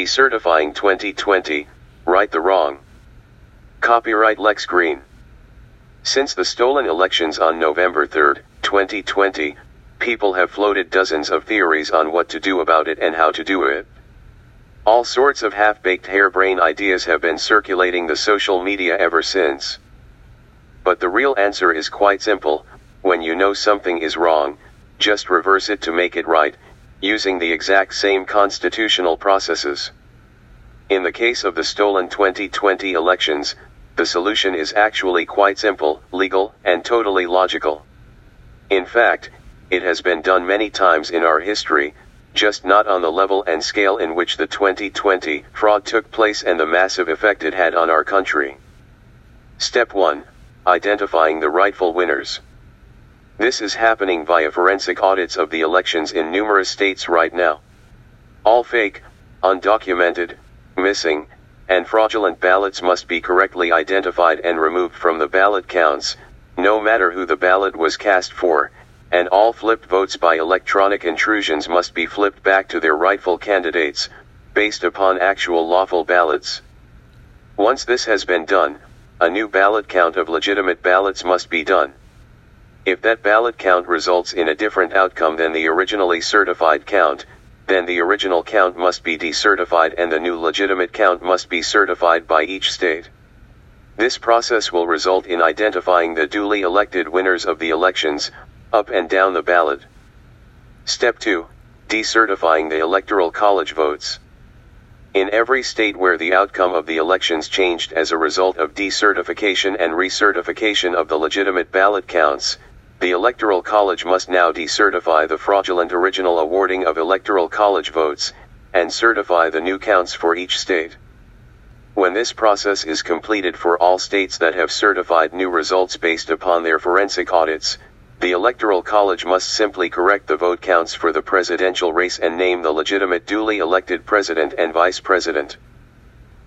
Decertifying 2020, Right the Wrong. Copyright Lex Greene. Since the stolen elections on November 3, 2020, people have floated dozens of theories on what to do about it and how to do it. All sorts of half-baked harebrained ideas have been circulating the social media ever since. But the real answer is quite simple, when you know something is wrong, just reverse it to make it right, using the exact same constitutional processes. In the case of the stolen 2020 elections, the solution is actually quite simple, legal, and totally logical. In fact, it has been done many times in our history, just not on the level and scale in which the 2020 fraud took place and the massive effect it had on our country. Step 1 Identifying the rightful winners. This is happening via forensic audits of the elections in numerous states right now. All fake, undocumented, missing, and fraudulent ballots must be correctly identified and removed from the ballot counts, no matter who the ballot was cast for, and all flipped votes by electronic intrusions must be flipped back to their rightful candidates, based upon actual lawful ballots. Once this has been done, a new ballot count of legitimate ballots must be done. If that ballot count results in a different outcome than the originally certified count, then the original count must be decertified and the new legitimate count must be certified by each state. This process will result in identifying the duly elected winners of the elections, up and down the ballot. Step 2 Decertifying the Electoral College votes. In every state where the outcome of the elections changed as a result of decertification and recertification of the legitimate ballot counts, the Electoral College must now decertify the fraudulent original awarding of Electoral College votes, and certify the new counts for each state. When this process is completed for all states that have certified new results based upon their forensic audits, the Electoral College must simply correct the vote counts for the presidential race and name the legitimate duly elected president and vice president.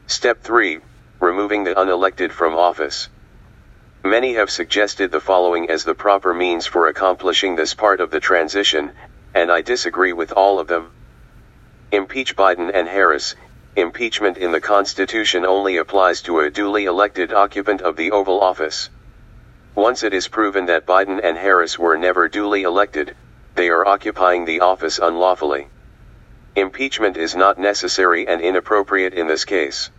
Step 3 Removing the unelected from office. Many have suggested the following as the proper means for accomplishing this part of the transition, and I disagree with all of them. Impeach Biden and Harris. Impeachment in the Constitution only applies to a duly elected occupant of the Oval Office. Once it is proven that Biden and Harris were never duly elected, they are occupying the office unlawfully. Impeachment is not necessary and inappropriate in this case.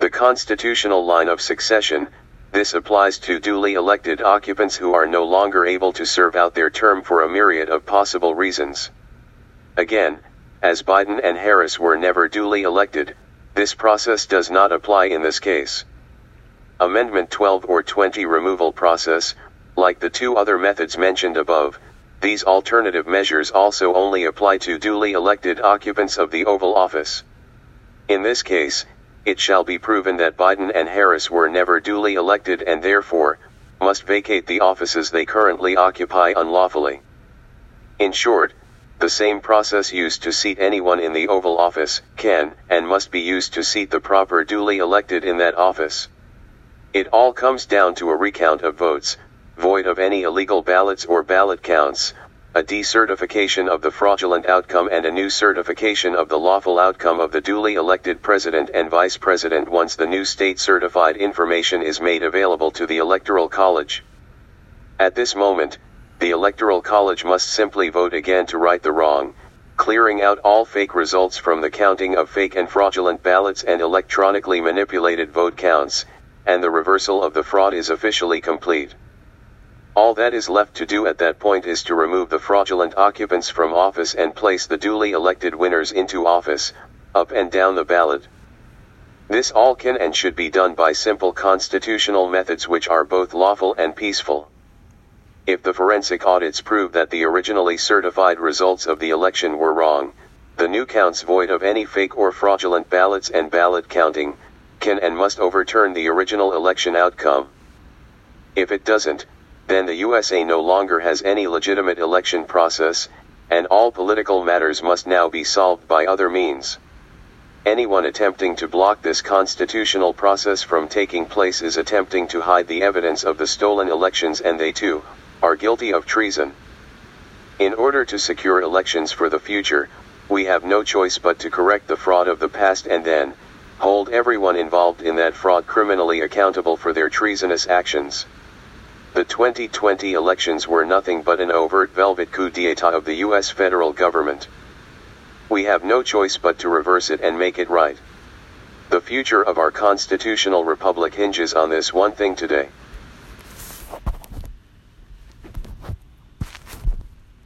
The constitutional line of succession, this applies to duly elected occupants who are no longer able to serve out their term for a myriad of possible reasons. Again, as Biden and Harris were never duly elected, this process does not apply in this case. Amendment 12 or 20 removal process, like the two other methods mentioned above, these alternative measures also only apply to duly elected occupants of the Oval Office. In this case, it shall be proven that Biden and Harris were never duly elected and therefore, must vacate the offices they currently occupy unlawfully. In short, the same process used to seat anyone in the Oval Office can and must be used to seat the proper duly elected in that office. It all comes down to a recount of votes, void of any illegal ballots or ballot counts, a decertification of the fraudulent outcome and a new certification of the lawful outcome of the duly elected president and vice president once the new state certified information is made available to the Electoral College. At this moment, the Electoral College must simply vote again to right the wrong, clearing out all fake results from the counting of fake and fraudulent ballots and electronically manipulated vote counts, and the reversal of the fraud is officially complete. All that is left to do at that point is to remove the fraudulent occupants from office and place the duly elected winners into office, up and down the ballot. This all can and should be done by simple constitutional methods which are both lawful and peaceful. If the forensic audits prove that the originally certified results of the election were wrong, the new counts void of any fake or fraudulent ballots and ballot counting, can and must overturn the original election outcome. If it doesn't, then the USA no longer has any legitimate election process, and all political matters must now be solved by other means. Anyone attempting to block this constitutional process from taking place is attempting to hide the evidence of the stolen elections and they too, are guilty of treason. In order to secure elections for the future, we have no choice but to correct the fraud of the past and then, hold everyone involved in that fraud criminally accountable for their treasonous actions. The 2020 elections were nothing but an overt velvet coup d'etat of the US federal government. We have no choice but to reverse it and make it right. The future of our constitutional republic hinges on this one thing today.